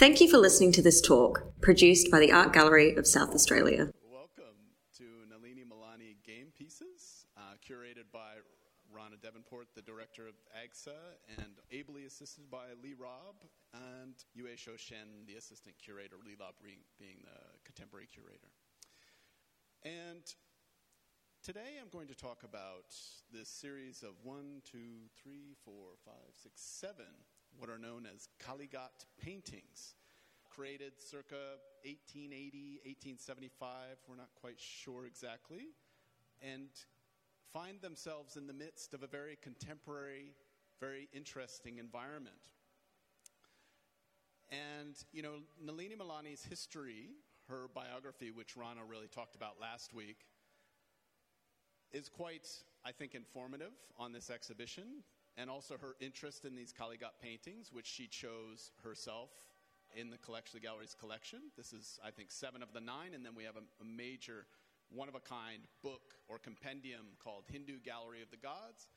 Thank you for listening to this talk, produced by the Art Gallery of South Australia. Welcome to Nalini Malani Game Pieces, uh, curated by Rhana Devenport, the director of AGSA, and ably assisted by Leigh Robb and Yue Shou Shen, the assistant curator, Leigh Robb being the contemporary curator. And today I'm going to talk about this series of one, two, three, four, five, six, seven what are known as Kalighat paintings, created circa 1880, 1875, we're not quite sure exactly, and find themselves in the midst of a very contemporary, very interesting environment. And, you know, Nalini Malani's history, her biography, which Rhana really talked about last week, is quite, I think, informative on this exhibition and also her interest in these Kalighat paintings, which she chose herself in the collection, the gallery's collection. This is, I think, seven of the nine, and then we have a, a major, one of a kind book or compendium called Hindu Gallery of the Gods,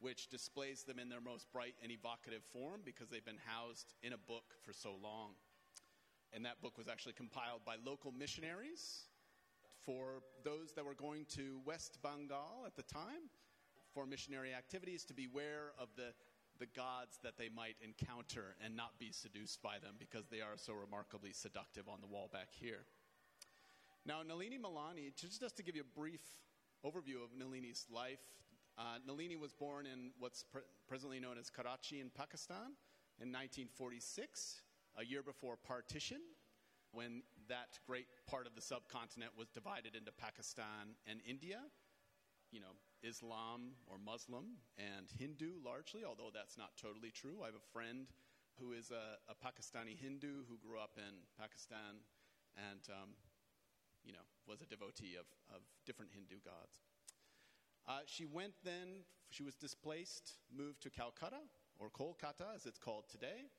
which displays them in their most bright and evocative form because they've been housed in a book for so long. And that book was actually compiled by local missionaries for those that were going to West Bengal at the time for missionary activities, to beware of the, the gods that they might encounter and not be seduced by them because they are so remarkably seductive on the wall back here. Now, Nalini Malani, just, just to give you a brief overview of Nalini's life, uh, Nalini was born in what's pre- presently known as Karachi in Pakistan in 1946, a year before partition, when that great part of the subcontinent was divided into Pakistan and India. You know, Islam or Muslim and Hindu largely, although that's not totally true. I have a friend who is a, a Pakistani Hindu who grew up in Pakistan and, um, you know, was a devotee of, of different Hindu gods. Uh, she went then, she was displaced, moved to Calcutta, or Kolkata as it's called today,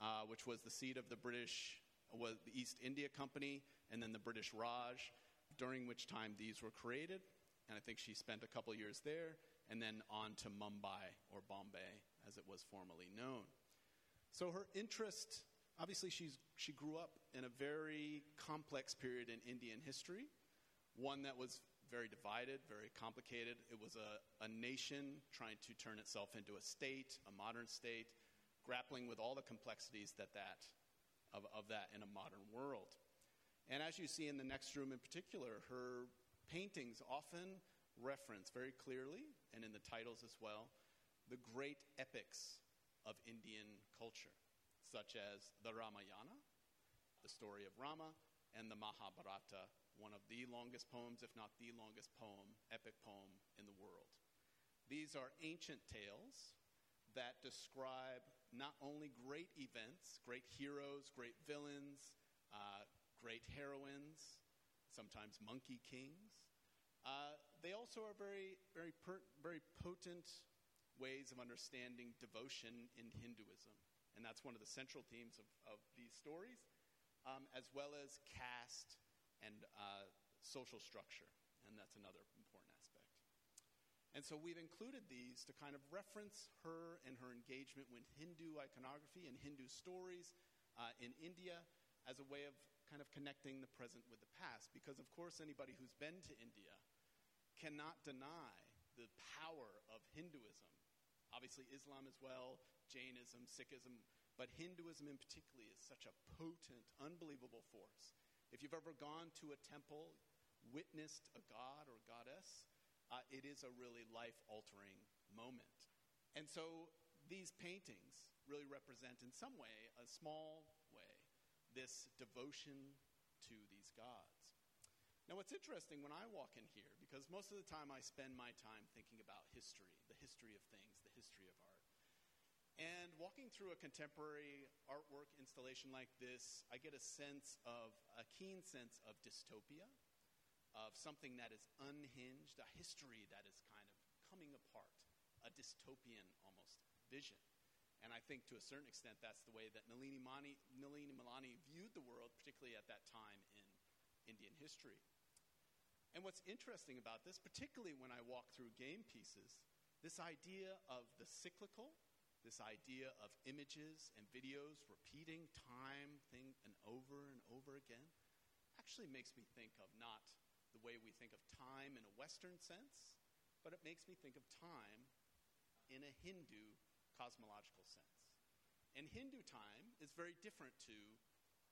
uh, which was the seat of the British, was the East India Company, and then the British Raj, during which time these were created and I think she spent a couple years there, and then on to Mumbai, or Bombay, as it was formerly known. So her interest, obviously, she's, she grew up in a very complex period in Indian history, one that was very divided, very complicated. It was a, a nation trying to turn itself into a state, a modern state, grappling with all the complexities that that of, of that in a modern world. And as you see in the next room in particular, her paintings often reference very clearly, and in the titles as well, the great epics of Indian culture, such as the Ramayana, the story of Rama, and the Mahabharata, one of the longest poems, if not the longest poem, epic poem in the world. These are ancient tales that describe not only great events, great heroes, great villains, uh, great heroines, sometimes monkey kings, uh, they also are very, very, per- very potent ways of understanding devotion in Hinduism. And that's one of the central themes of, of these stories, um, as well as caste and uh, social structure. And that's another important aspect. And so we've included these to kind of reference her and her engagement with Hindu iconography and Hindu stories uh, in India as a way of kind of connecting the present with the past. Because, of course, anybody who's been to India cannot deny the power of Hinduism. Obviously, Islam as well, Jainism, Sikhism, but Hinduism in particular is such a potent, unbelievable force. If you've ever gone to a temple, witnessed a god or goddess, uh, it is a really life altering moment. And so these paintings really represent, in some way, a small this devotion to these gods. Now, what's interesting when I walk in here, because most of the time I spend my time thinking about history, the history of things, the history of art. And walking through a contemporary artwork installation like this, I get a sense of, a keen sense of dystopia, of something that is unhinged, a history that is kind of coming apart, a dystopian almost vision. And I think to a certain extent that's the way that Nalini, Mani, Nalini Malani viewed the world, particularly at that time in Indian history. And what's interesting about this, particularly when I walk through game pieces, this idea of the cyclical, this idea of images and videos repeating time, thing, and over and over again, actually makes me think of not the way we think of time in a Western sense, but it makes me think of time in a Hindu cosmological sense. And Hindu time is very different to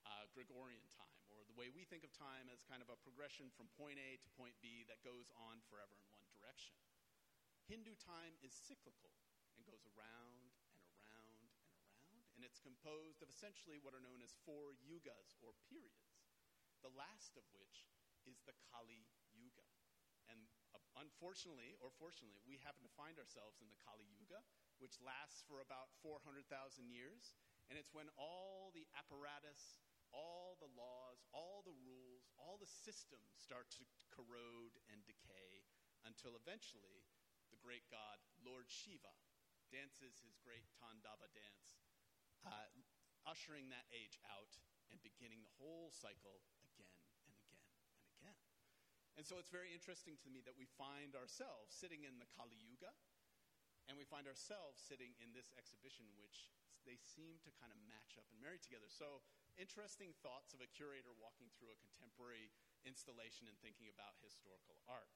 uh, Gregorian time, or the way we think of time as kind of a progression from point A to point B that goes on forever in one direction. Hindu time is cyclical and goes around and around and around, and it's composed of essentially what are known as four yugas or periods, the last of which is the Kali Yuga. And uh, unfortunately, or fortunately, we happen to find ourselves in the Kali Yuga, which lasts for about 400,000 years. And it's when all the apparatus, all the laws, all the rules, all the systems start to corrode and decay until eventually the great god, Lord Shiva, dances his great Tandava dance, uh, ushering that age out and beginning the whole cycle again and again and again. And so it's very interesting to me that we find ourselves sitting in the Kali Yuga, and we find ourselves sitting in this exhibition, which they seem to kind of match up and marry together. So, interesting thoughts of a curator walking through a contemporary installation and thinking about historical art.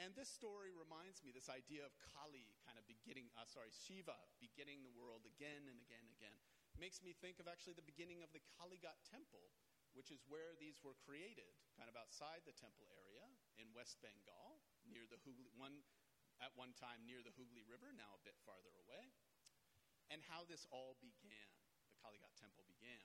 And this story reminds me, this idea of Kali kind of beginning, uh, sorry, Shiva beginning the world again and again and again, makes me think of actually the beginning of the Kalighat Temple, which is where these were created, kind of outside the temple area in West Bengal, near the Hooghly, one, at one time near the Hooghly River, now a bit farther away, and how this all began, the Kalighat Temple began.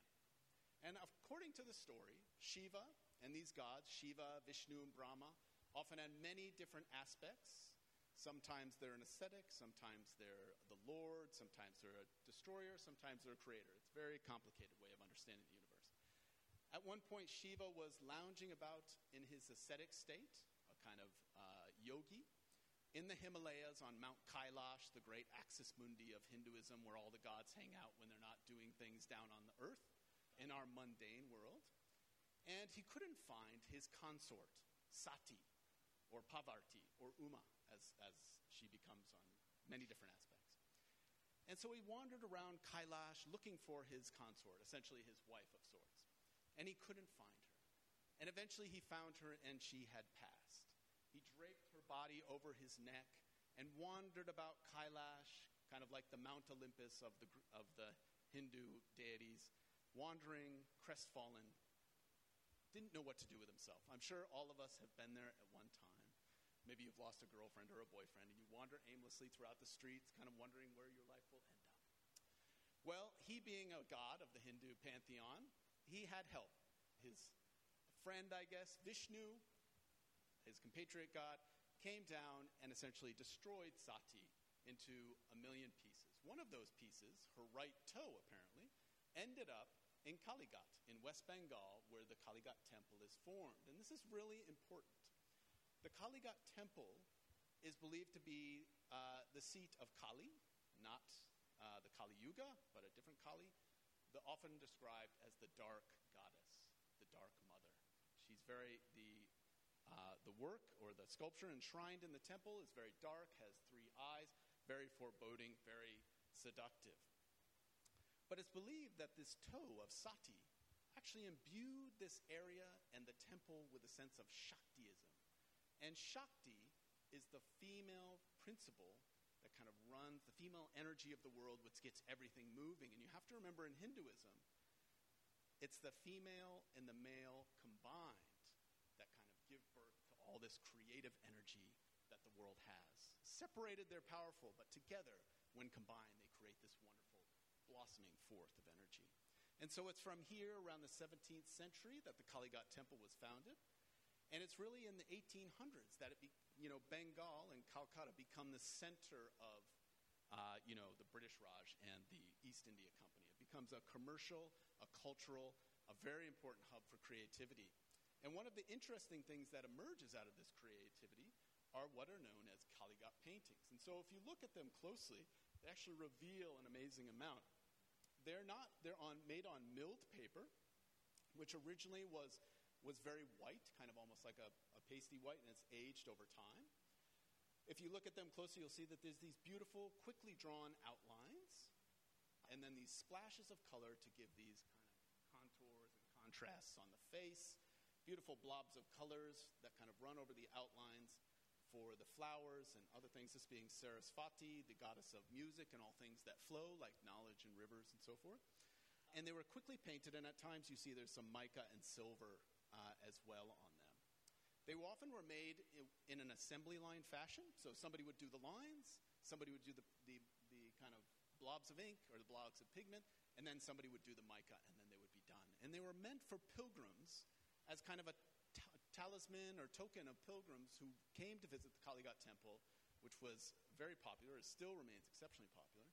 And according to the story, Shiva and these gods, Shiva, Vishnu, and Brahma, often had many different aspects. Sometimes they're an ascetic, sometimes they're the Lord, sometimes they're a destroyer, sometimes they're a creator. It's a very complicated way of understanding the universe. At one point, Shiva was lounging about in his ascetic state, a kind of uh, yogi, in the Himalayas on Mount Kailash, the great axis mundi of Hinduism, where all the gods hang out when they're not doing things down on the earth in our mundane world. And he couldn't find his consort, Sati, or Parvati, or Uma, as, as she becomes on many different aspects. And so he wandered around Kailash looking for his consort, essentially his wife of sorts. And he couldn't find her. And eventually he found her, and she had passed. Body over his neck and wandered about Kailash, kind of like the Mount Olympus of the, of the Hindu deities, wandering, crestfallen, didn't know what to do with himself. I'm sure all of us have been there at one time. Maybe you've lost a girlfriend or a boyfriend and you wander aimlessly throughout the streets, kind of wondering where your life will end up. Well, he being a god of the Hindu pantheon, he had help. His friend, I guess, Vishnu, his compatriot god, came down and essentially destroyed Sati into a million pieces. One of those pieces, her right toe apparently, ended up in Kalighat in West Bengal, where the Kalighat temple is formed. And this is really important. The Kalighat temple is believed to be uh, the seat of Kali, not uh, the Kali Yuga, but a different Kali, the, often described as the dark goddess, the dark mother. She's very, uh, the work or the sculpture enshrined in the temple is very dark, has three eyes, very foreboding, very seductive. But it's believed that this toe of Sati actually imbued this area and the temple with a sense of Shaktiism. And Shakti is the female principle that kind of runs the female energy of the world, which gets everything moving. And you have to remember in Hinduism, it's the female and the male combined that kind of give birth to all this creative energy that the world has. Separated, they're powerful, but together, when combined, they create this wonderful blossoming forth of energy. And so it's from here around the 17th century that the Kalighat Temple was founded. And it's really in the 1800s that it be, you know, Bengal and Calcutta become the center of, uh, you know, the British Raj and the East India Company. It becomes a commercial, a cultural, a very important hub for creativity. And one of the interesting things that emerges out of this creativity are what are known as Kalighat paintings. And so if you look at them closely, they actually reveal an amazing amount they're not, they're on, made on milled paper, which originally was, was very white, kind of almost like a, a pasty white, and it's aged over time. If you look at them closely, you'll see that there's these beautiful, quickly drawn outlines, and then these splashes of color to give these kind of contours and contrasts on the face. Beautiful blobs of colors that kind of run over the outlines for the flowers and other things. This being Sarasvati, the goddess of music and all things that flow, like knowledge and rivers and so forth. And they were quickly painted, and at times you see there's some mica and silver uh, as well on them. They often were made in an assembly line fashion. So somebody would do the lines, somebody would do the, the, the kind of blobs of ink or the blobs of pigment, and then somebody would do the mica, and then they would be done. And they were meant for pilgrims as kind of a t- talisman or token of pilgrims who came to visit the Kalighat temple, which was very popular, it still remains exceptionally popular,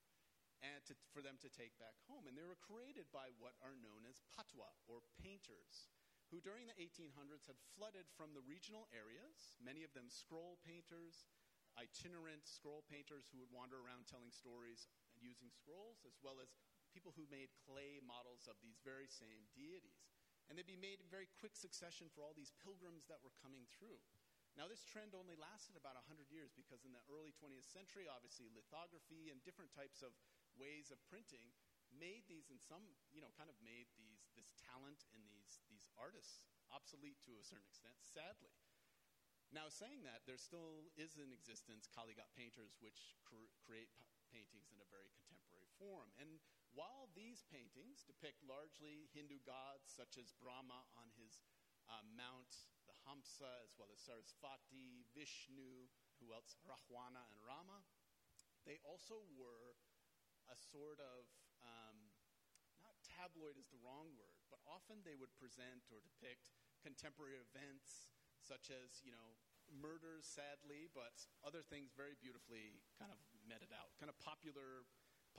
and to, for them to take back home. And they were created by what are known as patwa, or painters who during the 1800s had flooded from the regional areas, many of them scroll painters, itinerant scroll painters who would wander around telling stories and using scrolls, as well as people who made clay models of these very same deities. And they'd be made in very quick succession for all these pilgrims that were coming through. Now, this trend only lasted about 100 years because in the early 20th century, obviously, lithography and different types of ways of printing made these in some, you know, kind of made these, this talent in these, these artists obsolete to a certain extent, sadly. Now, saying that, there still is in existence Kalighat painters which cr- create p- paintings in a very contemporary form. And while these paintings depict largely Hindu gods such as Brahma on his uh, mount, the Hamsa, as well as Sarasvati, Vishnu, who else? Rahwana and Rama, they also were a sort of not tabloid is the wrong word, but often they would present or depict contemporary events such as, you know, murders, sadly, but other things very beautifully kind of meted out. Kind of popular,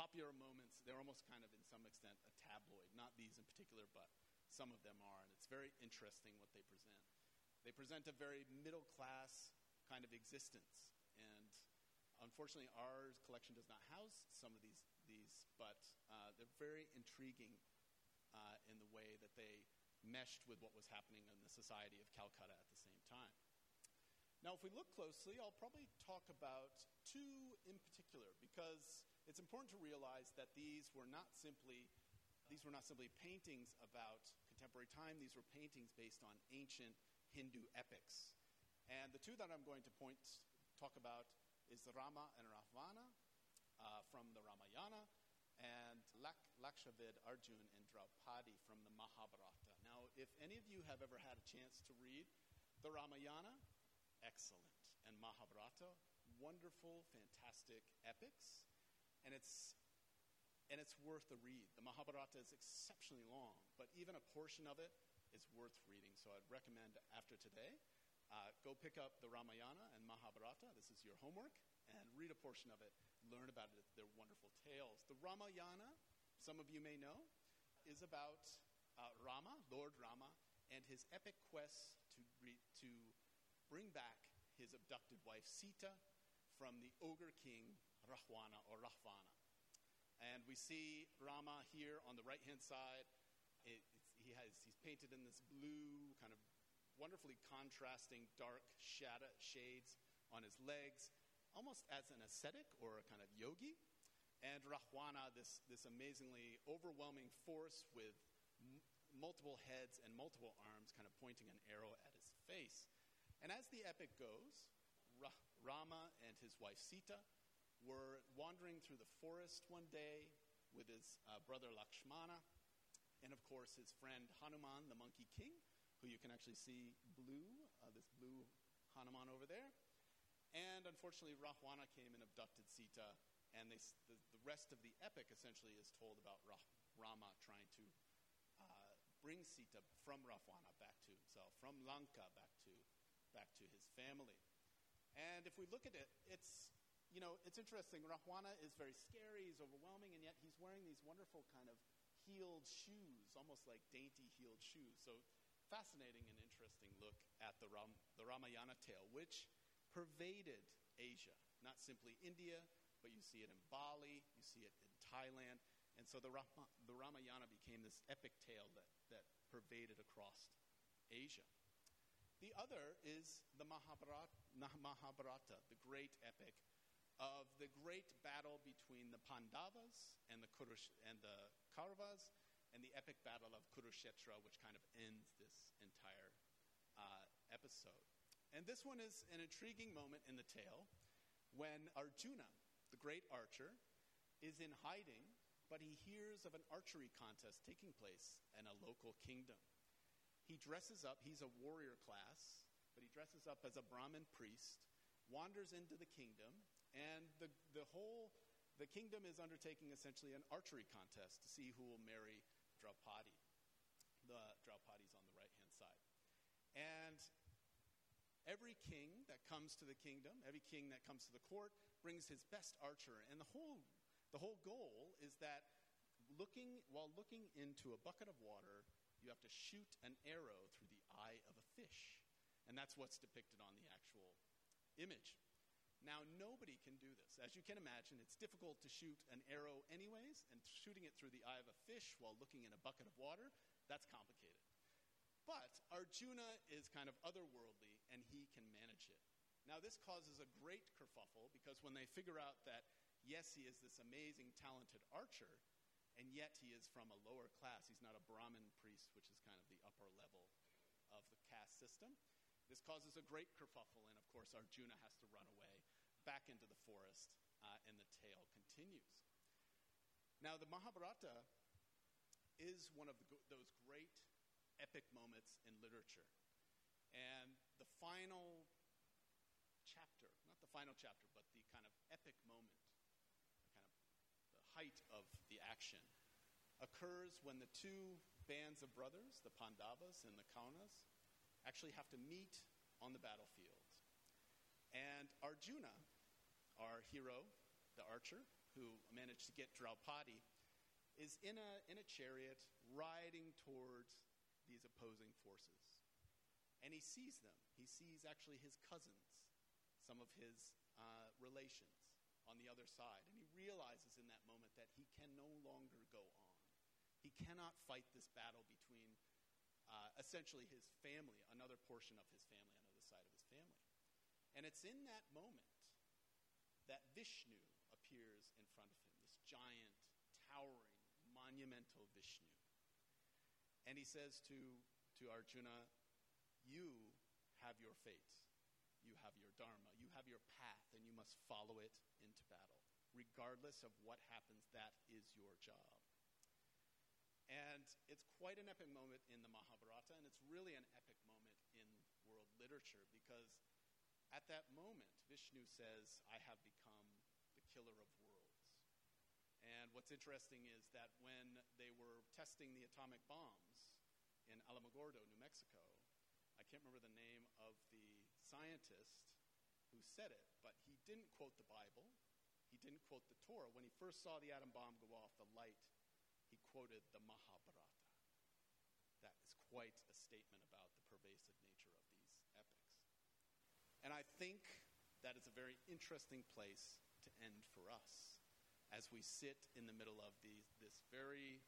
popular moments. They're almost kind of, in some extent, a tabloid. Not these in particular, but some of them are. And it's very interesting what they present. They present a very middle class kind of existence. And unfortunately, our collection does not house some of these, these but uh, they're very intriguing uh, in the way that they meshed with what was happening in the society of Calcutta at the same time. Now, if we look closely, I'll probably talk about two in particular because it's important to realize that these were not simply these were not simply paintings about contemporary time. These were paintings based on ancient Hindu epics. And the two that I'm going to point talk about is the Rama and Ravana uh, from the Ramayana and Lak- Lakshavid Arjun and Draupadi from the Mahabharata. Now, if any of you have ever had a chance to read the Ramayana, excellent. And Mahabharata, wonderful, fantastic epics. And it's and it's worth a read. The Mahabharata is exceptionally long, but even a portion of it is worth reading. So I'd recommend after today, uh, go pick up the Ramayana and Mahabharata. This is your homework, and read a portion of it learn about it. They're wonderful tales. The Ramayana, some of you may know, is about uh, Rama, Lord Rama, and his epic quest to, re- to bring back his abducted wife Sita from the ogre king Rahwana or Rahvana. And we see Rama here on the right hand side. It, he has, he's painted in this blue, kind of wonderfully contrasting dark shada, shades on his legs almost as an ascetic or a kind of yogi. And Rahwana, this, this amazingly overwhelming force with m- multiple heads and multiple arms, kind of pointing an arrow at his face. And as the epic goes, Ra- Rama and his wife Sita were wandering through the forest one day with his uh, brother Lakshmana, and of course his friend Hanuman, the Monkey King, who you can actually see blue, uh, this blue Hanuman over there. And unfortunately, Rahwana came and abducted Sita, and they, the, the, rest of the epic essentially is told about Rah, Rama trying to uh, bring Sita from Rahwana back to himself, from Lanka back to, back to his family. And if we look at it, it's, you know, it's interesting. Rahwana is very scary, he's overwhelming, and yet he's wearing these wonderful kind of heeled shoes, almost like dainty heeled shoes. So fascinating and interesting look at the, Ram, the Ramayana tale, which pervaded Asia, not simply India, but you see it in Bali, you see it in Thailand. And so the, Rama, the Ramayana became this epic tale that, that pervaded across Asia. The other is the Mahabharata, Mahabharata, the great epic of the great battle between the Pandavas and the, Kurush, and the Kauravas and the epic battle of Kurukshetra, which kind of ends this entire uh, episode. And this one is an intriguing moment in the tale when Arjuna, the great archer, is in hiding, but he hears of an archery contest taking place in a local kingdom. He dresses up, he's a warrior class, but he dresses up as a Brahmin priest, wanders into the kingdom, and the, the whole the kingdom is undertaking essentially an archery contest to see who will marry Draupadi. The Draupadi's on the right hand side. And every king that comes to the kingdom, every king that comes to the court, brings his best archer. And the whole, the whole goal is that looking, while looking into a bucket of water, you have to shoot an arrow through the eye of a fish. And that's what's depicted on the actual image. Now, nobody can do this. As you can imagine, it's difficult to shoot an arrow, anyways, and shooting it through the eye of a fish while looking in a bucket of water, that's complicated. But Arjuna is kind of otherworldly, and he can manage it. Now, this causes a great kerfuffle because when they figure out that, yes, he is this amazing, talented archer, and yet he is from a lower class, he's not a Brahmin priest, which is kind of the upper level of the caste system. This causes a great kerfuffle, and of course, Arjuna has to run away back into the forest, uh, and the tale continues. Now, the Mahabharata is one of the, those great epic moments in literature. And the final chapter, not the final chapter, but the kind of epic moment, the kind of the height of the action, occurs when the two bands of brothers, the Pandavas and the Kaunas, actually have to meet on the battlefield. And Arjuna, our hero, the archer, who managed to get Draupadi, is in a, in a chariot riding towards these opposing forces. And he sees them. He sees actually his cousins, some of his uh, relations on the other side. And he realizes in that moment that he can no longer go on. He cannot fight this battle between uh, essentially his family, another portion of his family, another side of his family. And it's in that moment that Vishnu appears in front of him, this giant, towering, monumental Vishnu. And he says to, to Arjuna, You have your fate. You have your dharma. You have your path, and you must follow it. Regardless of what happens, that is your job. And it's quite an epic moment in the Mahabharata, and it's really an epic moment in world literature because at that moment, Vishnu says, I have become the killer of worlds. And what's interesting is that when they were testing the atomic bombs in Alamogordo, New Mexico, I can't remember the name of the scientist who said it, but he didn't quote the Bible. Didn't quote the Torah. When he first saw the atom bomb go off, the light, he quoted the Mahabharata. That is quite a statement about the pervasive nature of these epics. And I think that is a very interesting place to end for us as we sit in the middle of the, this, very,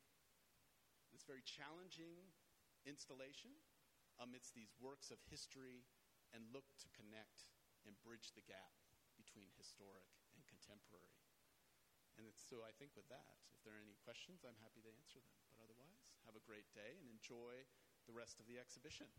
this very challenging installation amidst these works of history and look to connect and bridge the gap between historic and contemporary. And so I think with that, if there are any questions, I'm happy to answer them. But otherwise, have a great day and enjoy the rest of the exhibition.